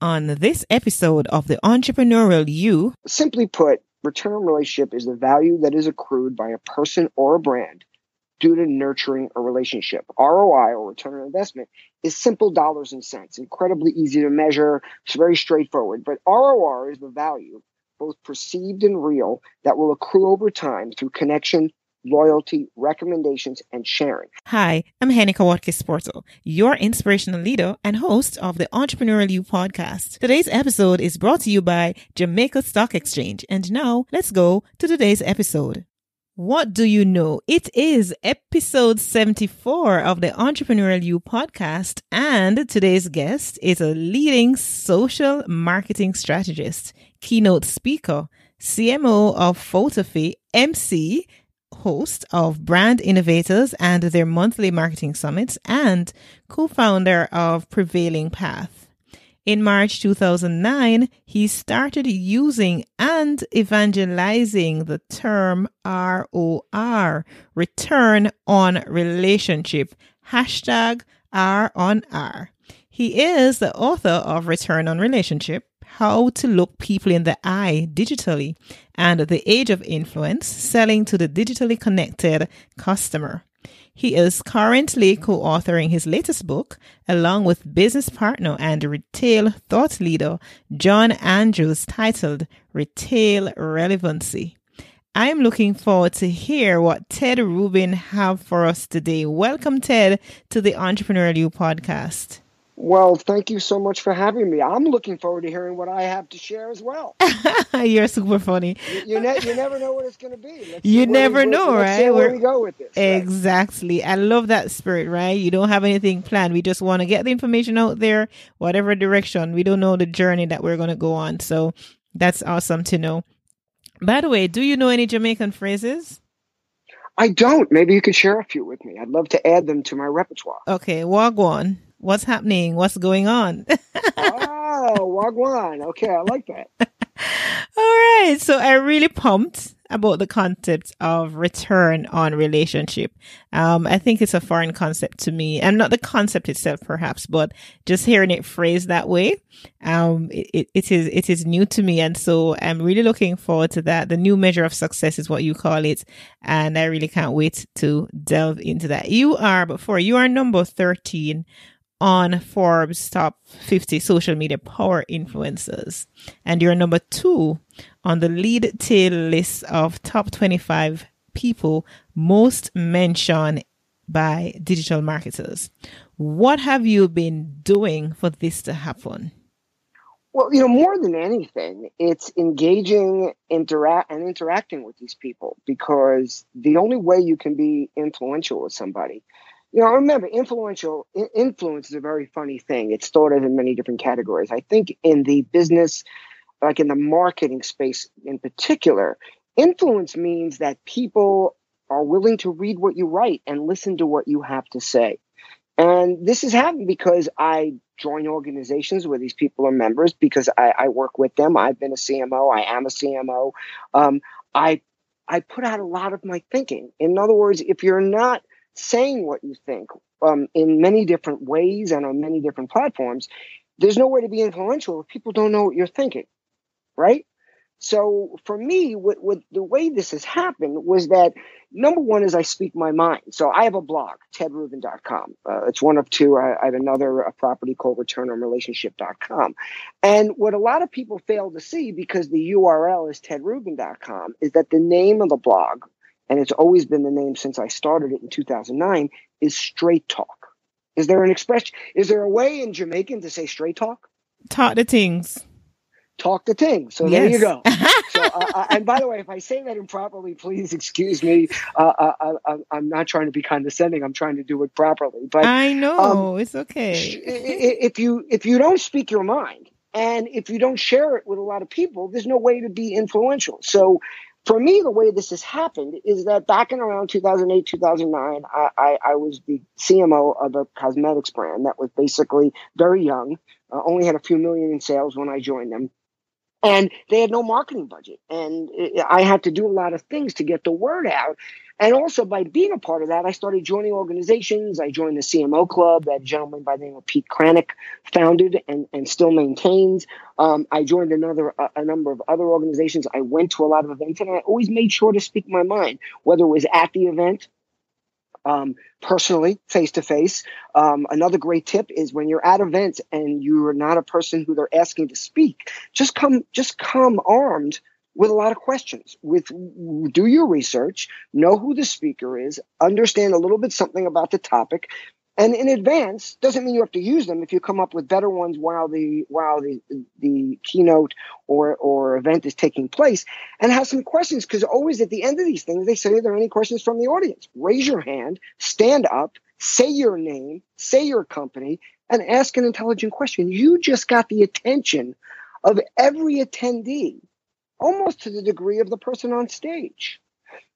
on this episode of the Entrepreneurial You. Simply put, return on relationship is the value that is accrued by a person or a brand due to nurturing a relationship. ROI or return on investment is simple dollars and cents, incredibly easy to measure. It's very straightforward. But ROR is the value, both perceived and real, that will accrue over time through connection, loyalty, recommendations, and sharing. Hi, I'm Henneke Watkis Porter, your inspirational leader and host of the Entrepreneurial You podcast. Today's episode is brought to you by Jamaica Stock Exchange. And now let's go to today's episode. What do you know? It is episode 74 of the Entrepreneurial You podcast, and today's guest is a leading social marketing strategist, keynote speaker, CMO of Photofy, MC, host of Brand Innovators and their monthly marketing summits, and co founder of Prevailing Path. In March 2009, he started using and evangelizing the term ROR, return on relationship, hashtag R on R. He is the author of Return on Relationship, how to look people in the eye digitally and the age of influence, selling to the digitally connected customer. He is currently co authoring his latest book along with business partner and retail thought leader John Andrews titled Retail Relevancy. I am looking forward to hear what Ted Rubin have for us today. Welcome, Ted, to the Entrepreneurial You podcast. Well, thank you so much for having me. I'm looking forward to hearing what I have to share as well. You're super funny. You, you, ne- you never know what it's going to be. Let's you never we, know, right? where we go with this. Exactly. Right? I love that spirit, right? You don't have anything planned. We just want to get the information out there, whatever direction. We don't know the journey that we're going to go on. So that's awesome to know. By the way, do you know any Jamaican phrases? I don't. Maybe you could share a few with me. I'd love to add them to my repertoire. Okay, Wagwan. What's happening? What's going on? oh, Wagwan. Okay, I like that. All right. So I really pumped about the concept of return on relationship. Um, I think it's a foreign concept to me and not the concept itself perhaps, but just hearing it phrased that way. Um, it, it is, it is new to me. And so I'm really looking forward to that. The new measure of success is what you call it. And I really can't wait to delve into that. You are, before you are number 13 on Forbes top 50 social media power influencers. And you're number two on the Leadtail list of top 25 people most mentioned by digital marketers. What have you been doing for this to happen? Well, you know, more than anything, it's engaging, interact, and interacting with these people because the only way you can be influential with somebody you know, remember, influential influence is a very funny thing. It's thought of in many different categories. I think in the business, like in the marketing space in particular, influence means that people are willing to read what you write and listen to what you have to say. And this has happened because I join organizations where these people are members because I, I work with them. I've been a CMO. I am a CMO. Um, I I put out a lot of my thinking. In other words, if you're not saying what you think um, in many different ways and on many different platforms, there's no way to be influential if people don't know what you're thinking, right? So for me, with, with the way this has happened was that number one is I speak my mind. So I have a blog, tedrubin.com. Uh, it's one of two. I, I have another a property called returnonrelationship.com. And what a lot of people fail to see because the URL is tedrubin.com is that the name of the blog and it's always been the name since I started it in 2009, is straight talk. Is there an expression? Is there a way in Jamaican to say straight talk? Talk the things. Talk the things. So yes. there you go. so, uh, uh, and by the way, if I say that improperly, please excuse me. Uh, uh, uh I'm not trying to be condescending. I'm trying to do it properly. But I know um, it's okay. if you if you don't speak your mind, And if you don't share it with a lot of people, there's no way to be influential. So for me, the way this has happened is that back in around 2008, 2009, I, I, I was the CMO of a cosmetics brand that was basically very young, uh, only had a few million in sales when I joined them. And they had no marketing budget. And I had to do a lot of things to get the word out. And also by being a part of that, I started joining organizations. I joined the CMO Club that a gentleman by the name of Pete Krainik founded and, and still maintains. Um, I joined another a, a, number of other organizations. I went to a lot of events, and I always made sure to speak my mind, whether it was at the event, um, personally, face to face. Um another great tip is when you're at events and you're not a person who they're asking to speak, just come just come armed with a lot of questions. With do your research know who the speaker is understand a little bit something about the topic. And in advance doesn't mean you have to use them if you come up with better ones while the while the the keynote or or event is taking place and have some questions. Because always at the end of these things they say there are there any questions from the audience? Raise your hand stand up say your name say your company and ask an intelligent question. You just got the attention of every attendee almost to the degree of the person on stage.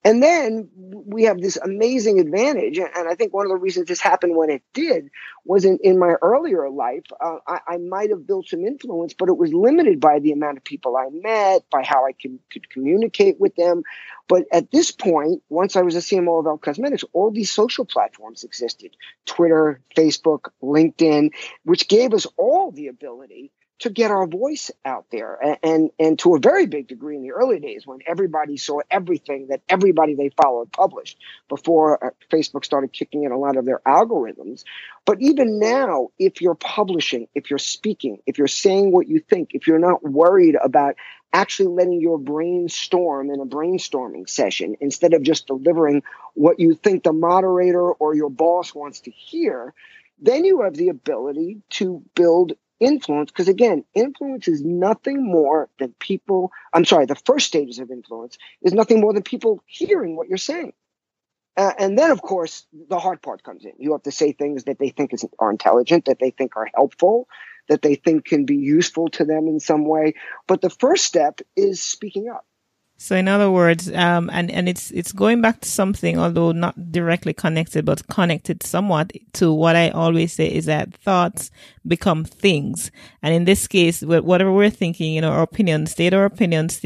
And then we have this amazing advantage. And I think one of the reasons this happened when it did was in, in my earlier life, uh, I, I might have built some influence, but it was limited by the amount of people I met, by how I could, could communicate with them. But at this point, once I was a CMO of Elf Cosmetics, all these social platforms existed Twitter, Facebook, LinkedIn, which gave us all the ability to get our voice out there. And, and, and to a very big degree in the early days when everybody saw everything that everybody they followed published before uh, Facebook started kicking in a lot of their algorithms. But even now if you're publishing if you're speaking if you're saying what you think if you're not worried about actually letting your brain storm in a brainstorming session instead of just delivering what you think the moderator or your boss wants to hear then you have the ability to build influence because again influence is nothing more than people i'm sorry the first stages of influence is nothing more than people hearing what you're saying. Uh, and then of course the hard part comes in. You have to say things that they think is, are intelligent that they think are helpful that they think can be useful to them in some way. But the first step is speaking up so in other words, um, and, and it's, it's going back to something, although not directly connected, but connected somewhat to what I always say is that thoughts become things. And in this case, whatever we're thinking, you know, our opinions, state our opinions,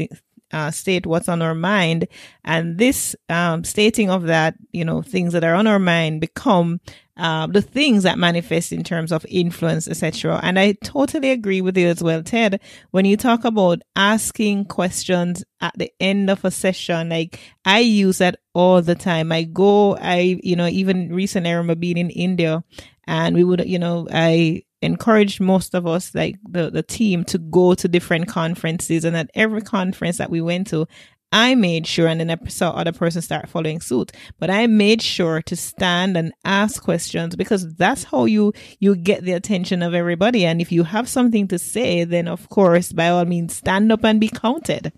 uh, state what's on our mind. And this um, stating of that, you know, things that are on our mind become uh, the things that manifest in terms of influence, etc. And I totally agree with you as well, Ted. When you talk about asking questions at the end of a session, like I use that all the time. I go, I, you know, even recently I remember being in India and we would, you know, I encouraged most of us, like the, the team, to go to different conferences. And at every conference that we went to, I made sure, and then I saw other person start following suit, but I made sure to stand and ask questions because that's how you, you get the attention of everybody. And if you have something to say, then of course, by all means, stand up and be counted.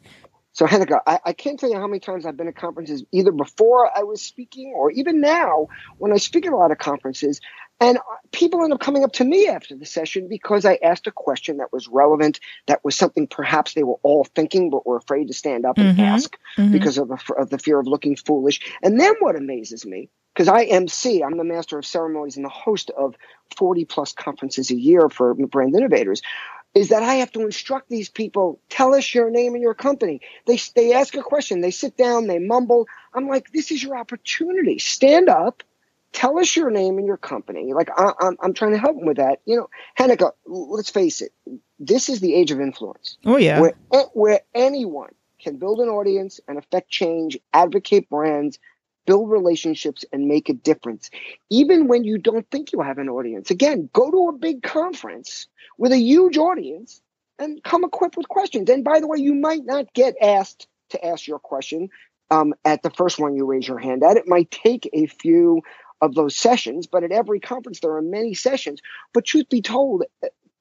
So, Hanneke, I, I, can't tell you how many times I've been at conferences, either before I was speaking or even now when I speak at a lot of conferences. And people end up coming up to me after the session because I asked a question that was relevant, that was something perhaps they were all thinking but were afraid to stand up and mm-hmm. ask mm-hmm. because of the, of the fear of looking foolish. And then what amazes me, because I MC, I'm the master of ceremonies and the host of 40 plus conferences a year for brand innovators is that I have to instruct these people, tell us your name and your company. They, they ask a question, they sit down, they mumble. I'm like, this is your opportunity. Stand up, tell us your name and your company. Like, I, am I'm, I'm trying to help them with that. You know, Hanneke, let's face it, this is the age of influence. Oh, yeah. Where, where anyone can build an audience and affect change, advocate brands, build relationships and make a difference, even when you don't think you have an audience. Again, go to a big conference with a huge audience and come equipped with questions. And by the way, you might not get asked to ask your question um, at the first one you raise your hand at. It might take a few of those sessions, but at every conference there are many sessions. But truth be told,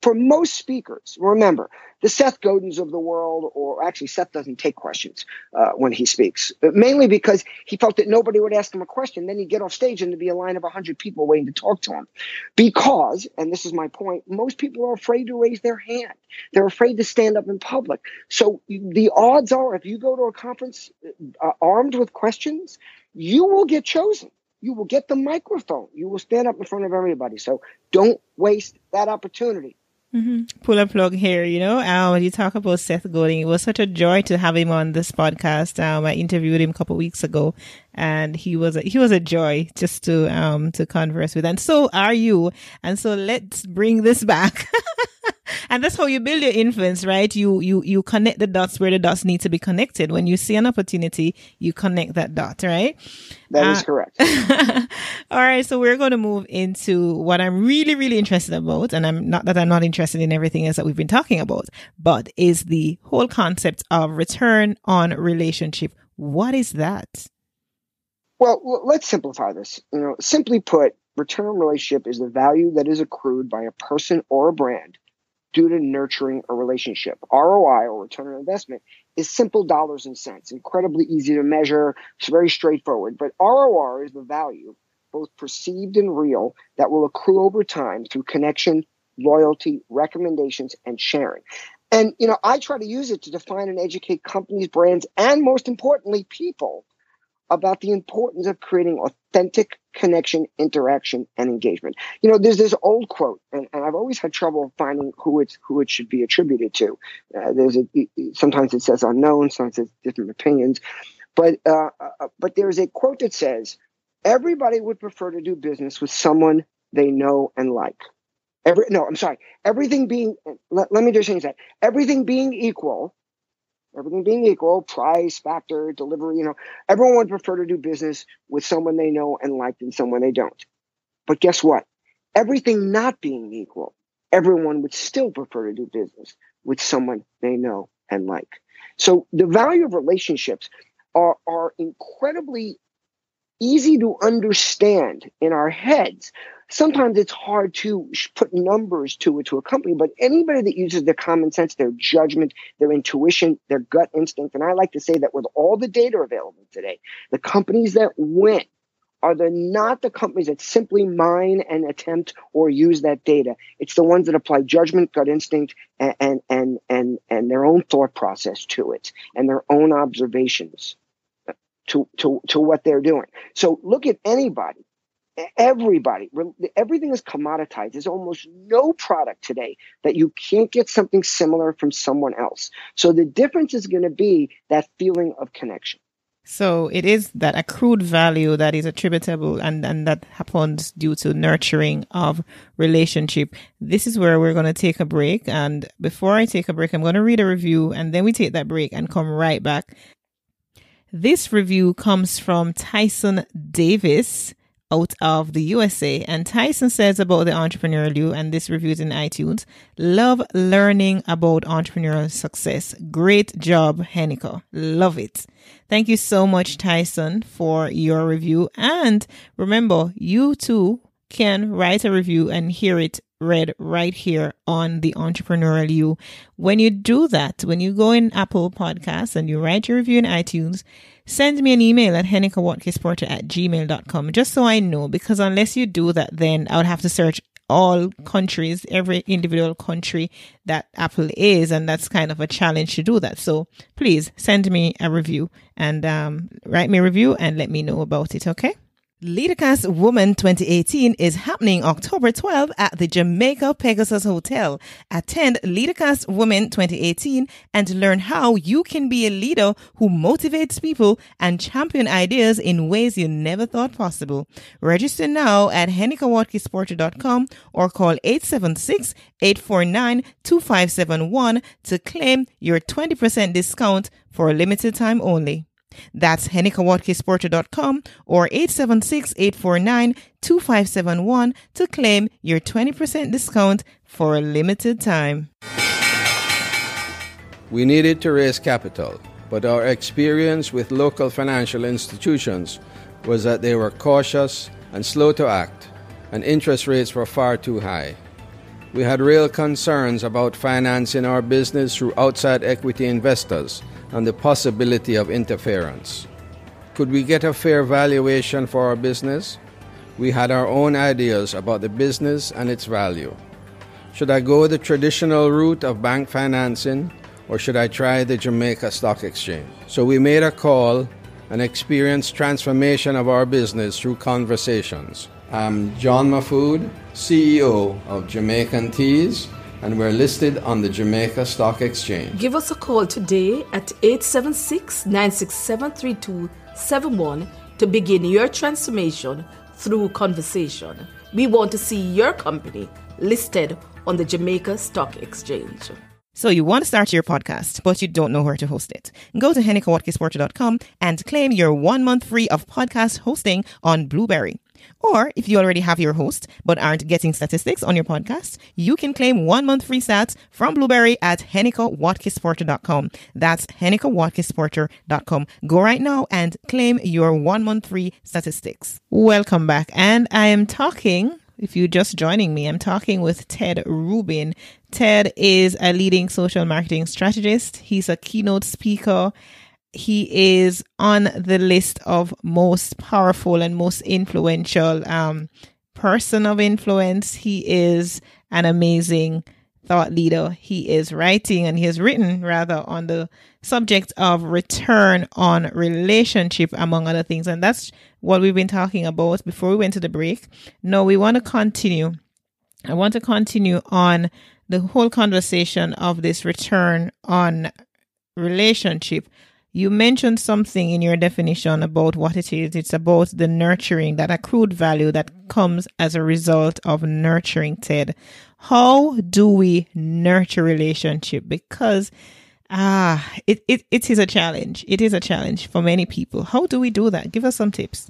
for most speakers, remember, the Seth Godins of the world, or actually, Seth doesn't take questions uh, when he speaks, mainly because he felt that nobody would ask him a question. Then he'd get off stage and there'd be a line of 100 people waiting to talk to him. Because, and this is my point, most people are afraid to raise their hand. They're afraid to stand up in public. So the odds are, if you go to a conference uh, armed with questions, you will get chosen you will get the microphone. You will stand up in front of everybody. So don't waste that opportunity. Mm-hmm. Pull a plug here, you know. Um, you talk about Seth Godin. It was such a joy to have him on this podcast. Um, I interviewed him a couple weeks ago, and he was a, he was a joy just to um to converse with. And so are you. And so let's bring this back. and that's how you build your influence, right? You you you connect the dots where the dots need to be connected. When you see an opportunity, you connect that dot, right? That uh, is correct. all right, so we're going to move into what I'm really really interested about, and I'm not that I'm not interested in everything else that we've been talking about, but is the whole concept of return on relationship. What is that? Well, let's simplify this. You know, simply put, return on relationship is the value that is accrued by a person or a brand due to nurturing a relationship. ROI or return on investment is simple dollars and cents, incredibly easy to measure. It's very straightforward. But ROR is the value, both perceived and real, that will accrue over time through connection, loyalty, recommendations, and sharing. And you know, I try to use it to define and educate companies, brands, and most importantly, people about the importance of creating authentic connection, interaction, and engagement. You know, there's this old quote, and, and I've always had trouble finding who it's who it should be attributed to. Uh, there's a sometimes it says unknown, sometimes it's different opinions, but uh, uh, but there's a quote that says everybody would prefer to do business with someone they know and like. Every no, I'm sorry. Everything being let, let me just change that. Everything being equal, everything being equal, price, factor, delivery, you know, everyone would prefer to do business with someone they know and like than someone they don't. But guess what? Everything not being equal, everyone would still prefer to do business with someone they know and like. So the value of relationships are, are incredibly easy to understand in our heads sometimes it's hard to put numbers to it to a company, but anybody that uses their common sense, their judgment, their intuition, their gut instinct, and I like to say that with all the data available today, the companies that win are the not the companies that simply mine and attempt or use that data. It's the ones that apply judgment, gut instinct, and and and and, and their own thought process to it and their own observations to, to, to what they're doing. So look at anybody everybody everything is commoditized there's almost no product today that you can't get something similar from someone else so the difference is going to be that feeling of connection so it is that accrued value that is attributable and, and that happens due to nurturing of relationship. This is where we're going to take a break. And before I take a break, I'm going to read a review and then we take that break and come right back. This review comes from Tyson Davis out of the USA. And Tyson says about the entrepreneurial you, and this reviews in iTunes, love learning about entrepreneurial success. Great job, Henneke. Love it. Thank you so much, Tyson, for your review. And remember, you too can write a review and hear it read right here on the entrepreneurial you. When you do that, when you go in Apple Podcasts and you write your review in iTunes, send me an email at hennekewatkisporter at gmail.com just so I know because unless you do that, then I would have to search all countries, every individual country that Apple is, and that's kind of a challenge to do that. So please send me a review and um, write me a review and let me know about it, okay? Leadercast Woman 2018 is happening October 12 at the Jamaica Pegasus Hotel. Attend Leadercast Woman 2018 and learn how you can be a leader who motivates people and champion ideas in ways you never thought possible. Register now at hennekewatkisporter.com or call 876-849-2571 to claim your 20% discount for a limited time only. That's hennekewatkisporter.com or 876-849-2571 to claim your 20% discount for a limited time. We needed to raise capital, but our experience with local financial institutions was that they were cautious and slow to act, and interest rates were far too high. We had real concerns about financing our business through outside equity investors and the possibility of interference. Could we get a fair valuation for our business? We had our own ideas about the business and its value. Should I go the traditional route of bank financing or should I try the Jamaica Stock Exchange? So we made a call and experienced transformation of our business through conversations. I'm John Mahfood, CEO of Jamaican Teas, and we're listed on the Jamaica Stock Exchange. Give us a call today at 876 967 3271 to begin your transformation through conversation. We want to see your company listed on the Jamaica Stock Exchange. So you want to start your podcast, but you don't know where to host it. Go to hennekewatkisporter.com and claim your one month free of podcast hosting on Blubrry. Or if you already have your host but aren't getting statistics on your podcast, you can claim one month free stats from Blubrry at hennekewatkisporter.com. That's hennekewatkisporter.com. Go right now and claim your one month free statistics. Welcome back. And I am talking if you're just joining me, I'm talking with Ted Rubin. Ted is a leading social marketing strategist. He's a keynote speaker. He is on the list of most powerful and most influential um, person of influence. He is an amazing thought leader. He is writing and he has written rather on the subject of return on relationship, among other things. And that's what we've been talking about before we went to the break. No, we want to continue. I want to continue on the whole conversation of this return on relationship. You mentioned something in your definition about what it is. It's about the nurturing, that accrued value that comes as a result of nurturing Ted. How do we nurture relationship? Because ah, it, it, it is a challenge. It is a challenge for many people. How do we do that? Give us some tips.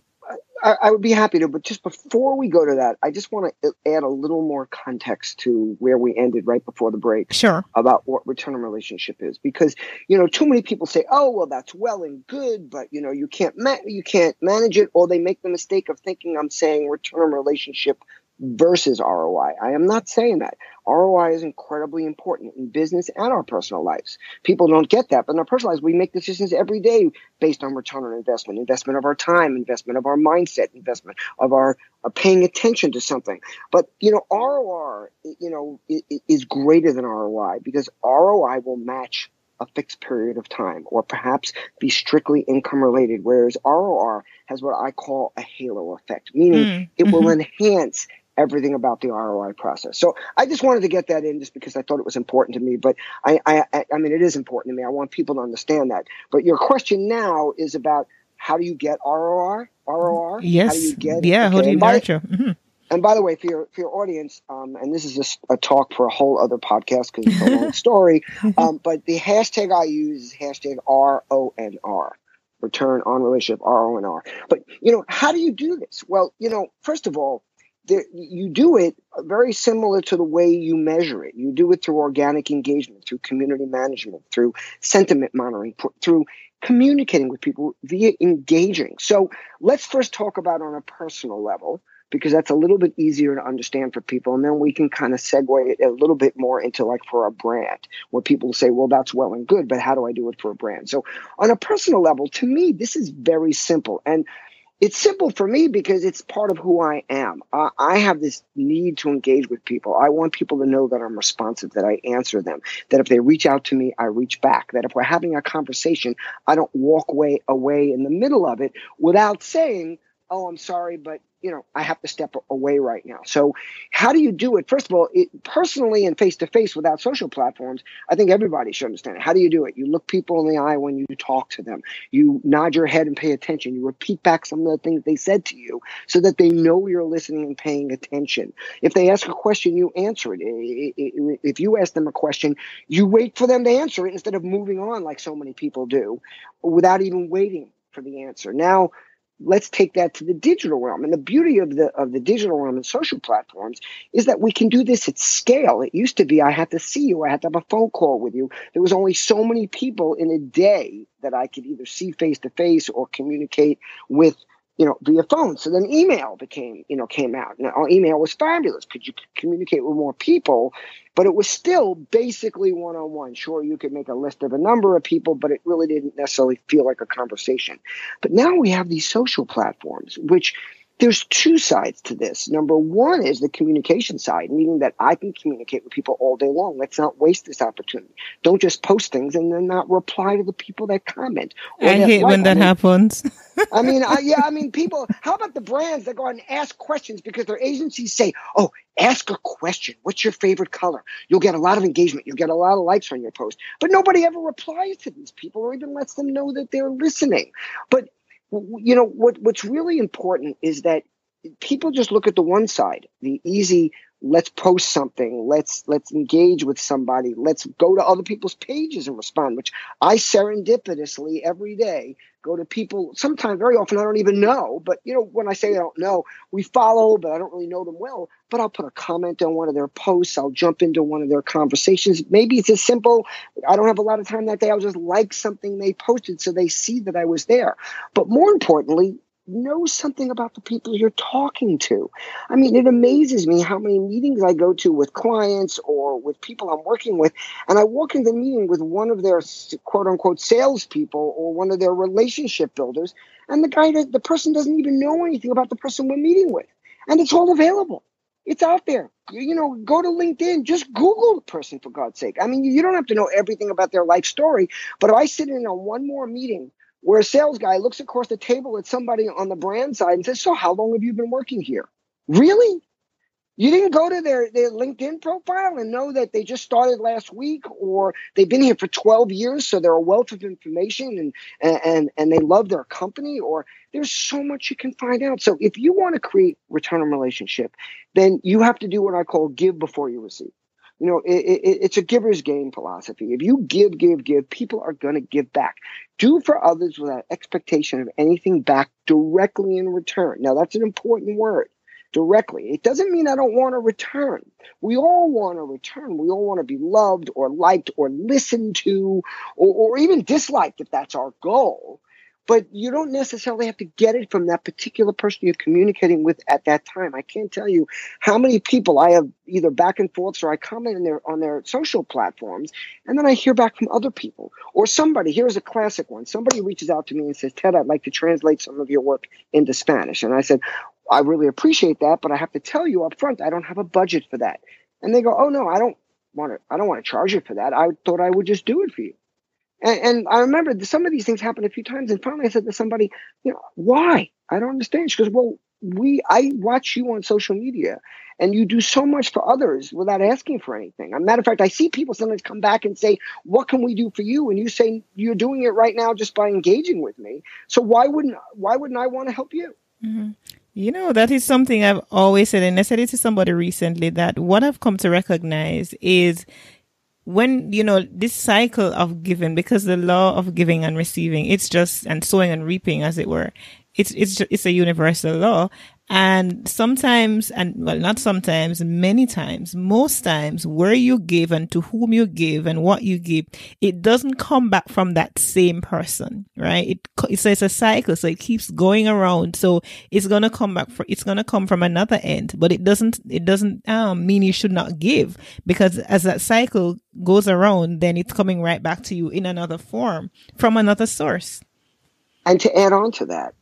I, I, would be happy to, but just before we go to that, I just want to add a little more context to where we ended right before the break. Sure. About what return on relationship is, because you know, too many people say, "Oh, well, that's well and good, but you know, you can't ma- you can't manage it," or they make the mistake of thinking I'm saying return on relationship versus ROI. I am not saying that. ROI is incredibly important in business and our personal lives. People don't get that, but in our personal lives, we make decisions every day based on return on investment, investment of our time, investment of our mindset, investment of our uh, paying attention to something. But you know, ROI, you know, is greater than ROI because ROI will match a fixed period of time or perhaps be strictly income related, whereas ROR has what I call a halo effect, meaning mm, it mm-hmm. will enhance everything about the ROI process. So I just wanted to get that in just because I thought it was important to me. But I, I, I mean, it is important to me. I want people to understand that. But your question now is about how do you get ROR? ROR? Yes. How do you get? Yeah. Okay. How do you nurture? Mm-hmm. And by the way, for your for your audience, um, and this is a, a, talk for a whole other podcast because it's a long story. Um, but the hashtag I use is hashtag R O N R, return on relationship R O N R. But you know, how do you do this? Well, you know, first of all, there, you do it very similar to the way you measure it. You do it through organic engagement, through community management, through sentiment monitoring, through communicating with people via engaging. So let's first talk about on a personal level because that's a little bit easier to understand for people. And then we can kind of segue it a little bit more into like for a brand where people say, well, that's well and good, but how do I do it for a brand? So on a personal level, to me, this is very simple. And it's simple for me because it's part of who I am. Uh, I have this need to engage with people. I want people to know that I'm responsive, that I answer them, that if they reach out to me, I reach back, that if we're having a conversation, I don't walk away away in the middle of it without saying, "Oh, I'm sorry, but you know, I have to step away right now. So, how do you do it? First of all, it, personally and face to face without social platforms, I think everybody should understand it. How do you do it? You look people in the eye when you talk to them. You nod your head and pay attention. You repeat back some of the things they said to you so that they know you're listening and paying attention. If they ask a question, you answer it. If you ask them a question, you wait for them to answer it instead of moving on like so many people do without even waiting for the answer. Now, let's take that to the digital realm. And the beauty of the of the digital realm and social platforms is that we can do this at scale. It used to be I had to see you, I had to have a phone call with you. There was only so many people in a day that I could either see face to face or communicate with you know, via phone. So then email became, you know, came out. Now email was fabulous because you could communicate with more people, but it was still basically one on one. Sure, you could make a list of a number of people, but it really didn't necessarily feel like a conversation. But now we have these social platforms, which there's two sides to this. Number one is the communication side, meaning that I can communicate with people all day long. Let's not waste this opportunity. Don't just post things and then not reply to the people that comment. I hate like. when that I mean, happens. I mean, I, yeah, I mean, people, how about the brands that go out and ask questions because their agencies say, oh, ask a question. What's your favorite color? You'll get a lot of engagement. You'll get a lot of likes on your post. But nobody ever replies to these people or even lets them know that they're listening. But you know what what's really important is that people just look at the one side the easy let's post something. Let's let's engage with somebody. Let's go to other people's pages and respond which i serendipitously every day go to people. Sometimes very often i don't even know but you know when i say i don't know we follow but i don't really know them well but i'll put a comment on one of their posts. I'll jump into one of their conversations. Maybe it's as simple. I don't have a lot of time that day. I'll just like something they posted so they see that i was there. But more importantly know something about the people you're talking to. I mean, it amazes me how many meetings I go to with clients or with people I'm working with, and I walk into the meeting with one of their quote unquote salespeople or one of their relationship builders, and the guy, the person doesn't even know anything about the person we're meeting with, and it's all available. It's out there. You, know, go to LinkedIn, just Google the person for God's sake. I mean, you don't have to know everything about their life story, but if I sit in on one more meeting where a sales guy looks across the table at somebody on the brand side and says, So, how long have you been working here? Really? You didn't go to their, their LinkedIn profile and know that they just started last week or they've been here for 12 years, so they're a wealth of information and, and, and they love their company, or there's so much you can find out. So if you want to create return on relationship, then you have to do what I call give before you receive you know, it, it, it's a giver's game philosophy. If you give, give, give, people are going to give back. Do for others without expectation of anything back directly in return. Now, that's an important word directly. It doesn't mean I don't want to return. We all want to return. We all want to be loved or liked or listened to or, or even disliked if that's our goal but you don't necessarily have to get it from that particular person you're communicating with at that time. I can't tell you how many people I have either back and forths or I comment in their on their social platforms, and then I hear back from other people or somebody. Here's a classic one. Somebody reaches out to me and says, "Ted, I'd like to translate some of your work into Spanish," and I said, "I really appreciate that, but I have to tell you up front, I don't have a budget for that." And they go, "Oh no, I don't want to. I don't want to charge you for that. I thought I would just do it for you." And, and I remember some of these things happened a few times. And finally I said to somebody, you know, why? I don't understand. She goes, well, we, I watch you on social media and you do so much for others without asking for anything. As a matter of fact, I see people sometimes come back and say, what can we do for you? And you say, you're doing it right now just by engaging with me. So why wouldn't, why wouldn't I want to help you? Mm-hmm. You know, that is something I've always said, and I said it to somebody recently that what I've come to recognize is when you know this cycle of giving because the law of giving and receiving it's just and sowing and reaping as it were it's it's it's a universal law and sometimes, and well, not sometimes, many times, most times, where you give and to whom you give and what you give, it doesn't come back from that same person, right? It, so it's a cycle. So it keeps going around. So it's to come back for, it's to come from another end, but it doesn't, it doesn't um, mean you should not give because as that cycle goes around, then it's coming right back to you in another form from another source. And to add on to that,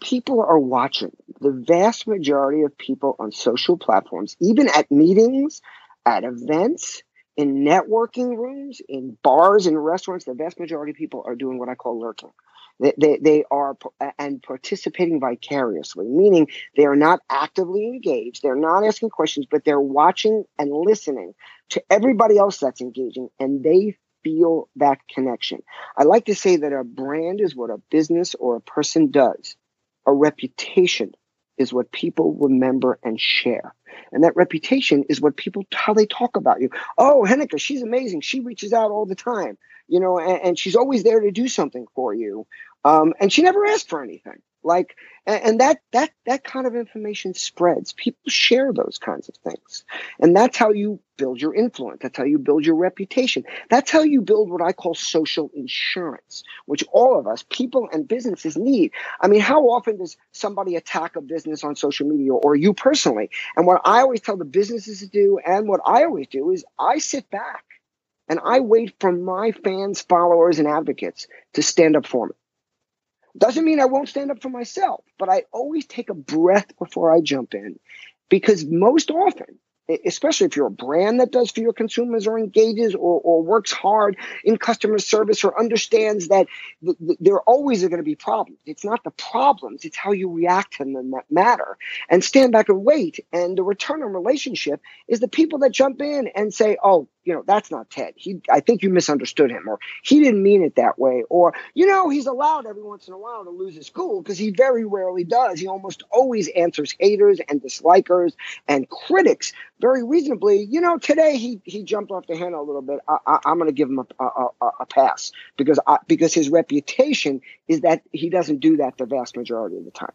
people are watching. The vast majority of people on social platforms, even at meetings, at events, in networking rooms, in bars and restaurants, the vast majority of people are doing what I call lurking. They, they, they are and participating vicariously, meaning they are not actively engaged. They're not asking questions, but they're watching and listening to everybody else that's engaging, and they feel that connection. I like to say that a brand is what a business or a person does a reputation is what people remember and share. And that reputation is what people, how they talk about you. Oh, Henneke, she's amazing. She reaches out all the time, you know, and, and she's always there to do something for you. Um, and she never asked for anything. Like, and, that that that kind of information spreads. People share those kinds of things, and that's how you build your influence. That's how you build your reputation. That's how you build what I call social insurance, which all of us, people and businesses, need. I mean, how often does somebody attack a business on social media, or you personally? And what I always tell the businesses to do, and what I always do, is I sit back and I wait for my fans, followers, and advocates to stand up for me. Doesn't mean I won't stand up for myself, but I always take a breath before I jump in because most often, especially if you're a brand that does for your consumers or engages or, or works hard in customer service or understands that th- th- there always are going to be problems. It's not the problems, it's how you react to them that matter. And stand back and wait. And the return on relationship is the people that jump in and say, oh, you know, that's not Ted. He, I think you misunderstood him, or he didn't mean it that way, or you know, he's allowed every once in a while to lose his cool because he very rarely does. He almost always answers haters and dislikers and critics very reasonably. You know, today he he jumped off the handle a little bit. I, am going to give him a, a, a, pass because I, because his reputation is that he doesn't do that the vast majority of the time.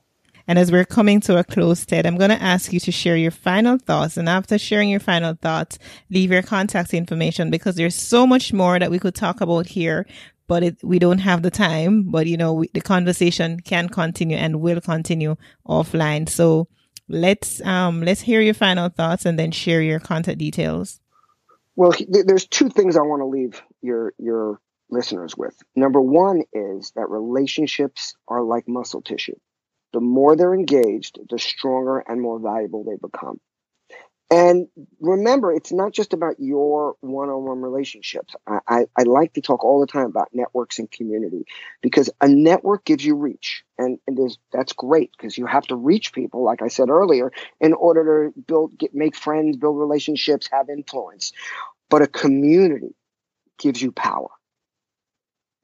And as we're coming to a close, Ted, I'm going to ask you to share your final thoughts. And after sharing your final thoughts, leave your contact information because there's so much more that we could talk about here, but it, we don't have the time. But, you know, we, the conversation can continue and will continue offline. So let's, um, let's hear your final thoughts and then share your contact details. Well, there's two things I want to leave your, your listeners with. Number one is that relationships are like muscle tissue the more they're engaged, the stronger and more valuable they become. And remember, it's not just about your one on one relationships. I, I, I, like to talk all the time about networks and community because a network gives you reach. And, and that's great because you have to reach people, like I said earlier, in order to build, get, make friends, build relationships, have influence. But a community gives you power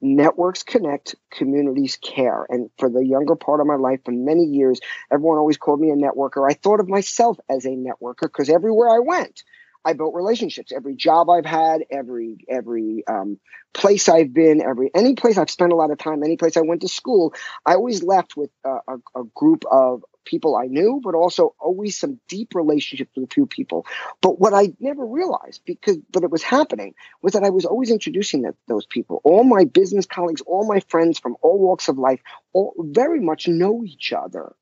networks connect, communities care. And for the younger part of my life, for many years, everyone always called me a networker. I thought of myself as a networker because everywhere I went, I built relationships. Every job I've had, every every um, place I've been, every any place I've spent a lot of time, any place I went to school, I always left with a, a, group of people I knew, but also always some deep relationships with a few people. But what I never realized, because but it was happening, was that I was always introducing that, those people. All my business colleagues, all my friends from all walks of life, all very much know each other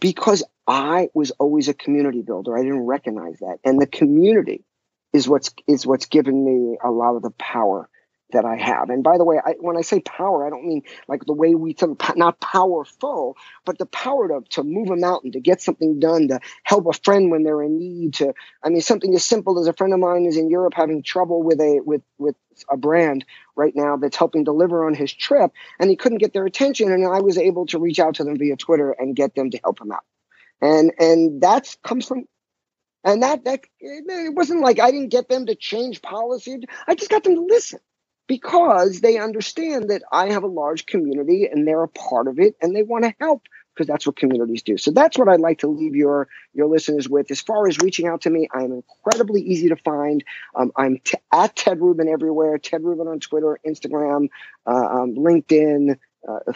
because I was always a community builder. I didn't recognize that, and the community is what's is what's given me a lot of the power that I have. And by the way, I, when I say power, I don't mean like the way we think, not powerful, but the power to, to move a mountain, to get something done, to help a friend when they're in need. To, I mean, something as simple as a friend of mine is in Europe having trouble with a with with a brand right now that's helping deliver on his trip, and he couldn't get their attention, and I was able to reach out to them via Twitter and get them to help him out. And and that comes from and that that it wasn't like I didn't get them to change policy. I just got them to listen because they understand that I have a large community and they're a part of it and they want to help because that's what communities do. So that's what I'd like to leave your your listeners with. As far as reaching out to me, I'm incredibly easy to find. Um, I'm t- at Ted Rubin everywhere. Ted Rubin on Twitter, Instagram, uh, um, LinkedIn,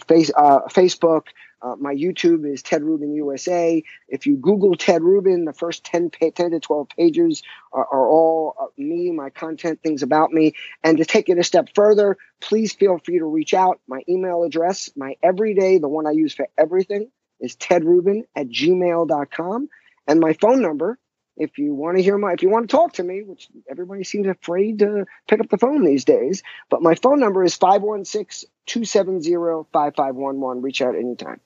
face, uh, Facebook. Uh, my YouTube is Ted Rubin USA. If you Google Ted Rubin, the first 10, 10 to 12 pages are, are all uh, me, my content, things about me. And to take it a step further, please feel free to reach out. My email address, my everyday, the one I use for everything, is tedrubin at gmail.com. And my phone number, if you want to hear my, if you want to talk to me, which everybody seems afraid to pick up the phone these days, but my phone number is 516 270 5511. Reach out anytime.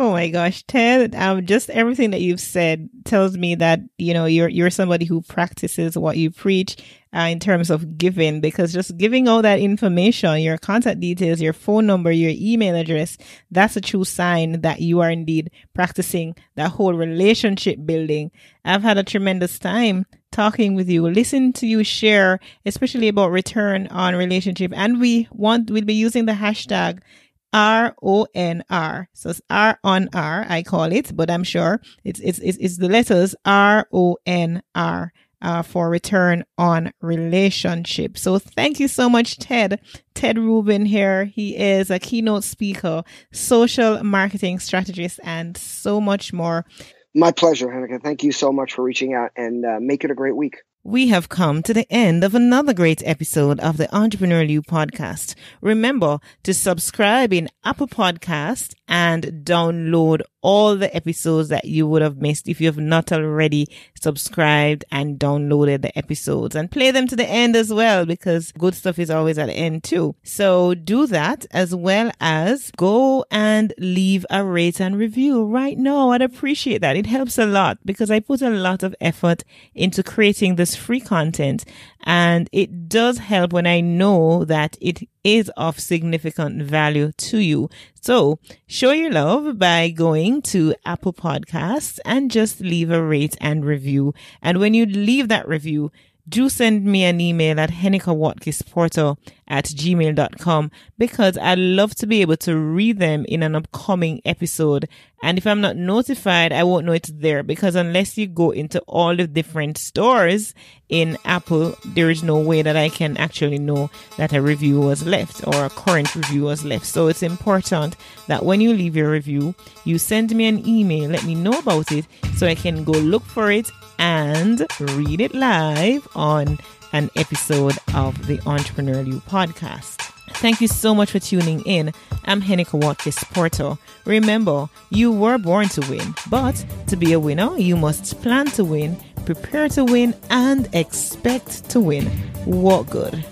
Oh my gosh, Ted! Um, just everything that you've said tells me that you know you're you're somebody who practices what you preach uh, in terms of giving. Because just giving all that information, your contact details, your phone number, your email address, that's a true sign that you are indeed practicing that whole relationship building. I've had a tremendous time talking with you, listen to you share, especially about return on relationship, and we want we'll be using the hashtag R O N R. So it's R on R, I call it, but I'm sure it's, it's, it's, it's the letters R O N R uh, for return on relationship. So thank you so much, Ted. Ted Rubin here. He is a keynote speaker, social marketing strategist, and so much more. My pleasure, Hanneke. Thank you so much for reaching out and uh, make it a great week. We have come to the end of another great episode of the Entrepreneur You podcast. Remember to subscribe in Apple Podcast and download all the episodes that you would have missed if you have not already subscribed and downloaded the episodes and play them to the end as well because good stuff is always at the end too. So do that as well as go and leave a rate and review right now. I'd appreciate that. It helps a lot because I put a lot of effort into creating this free content and it does help when I know that it is of significant value to you. So show your love by going to Apple Podcasts and just leave a rate and review. And when you leave that review, do send me an email at hennekewatkisporter at gmail.com because I'd love to be able to read them in an upcoming episode. And if I'm not notified, I won't know it's there because unless you go into all the different stores in Apple, there is no way that I can actually know that a review was left or a current review was left. So it's important that when you leave your review, you send me an email, let me know about it so I can go look for it and read it live on an episode of the Entrepreneurial You podcast. Thank you so much for tuning in. I'm Henneke Watkis Porter. Remember, you were born to win, but to be a winner, you must plan to win, prepare to win, and expect to win. What good?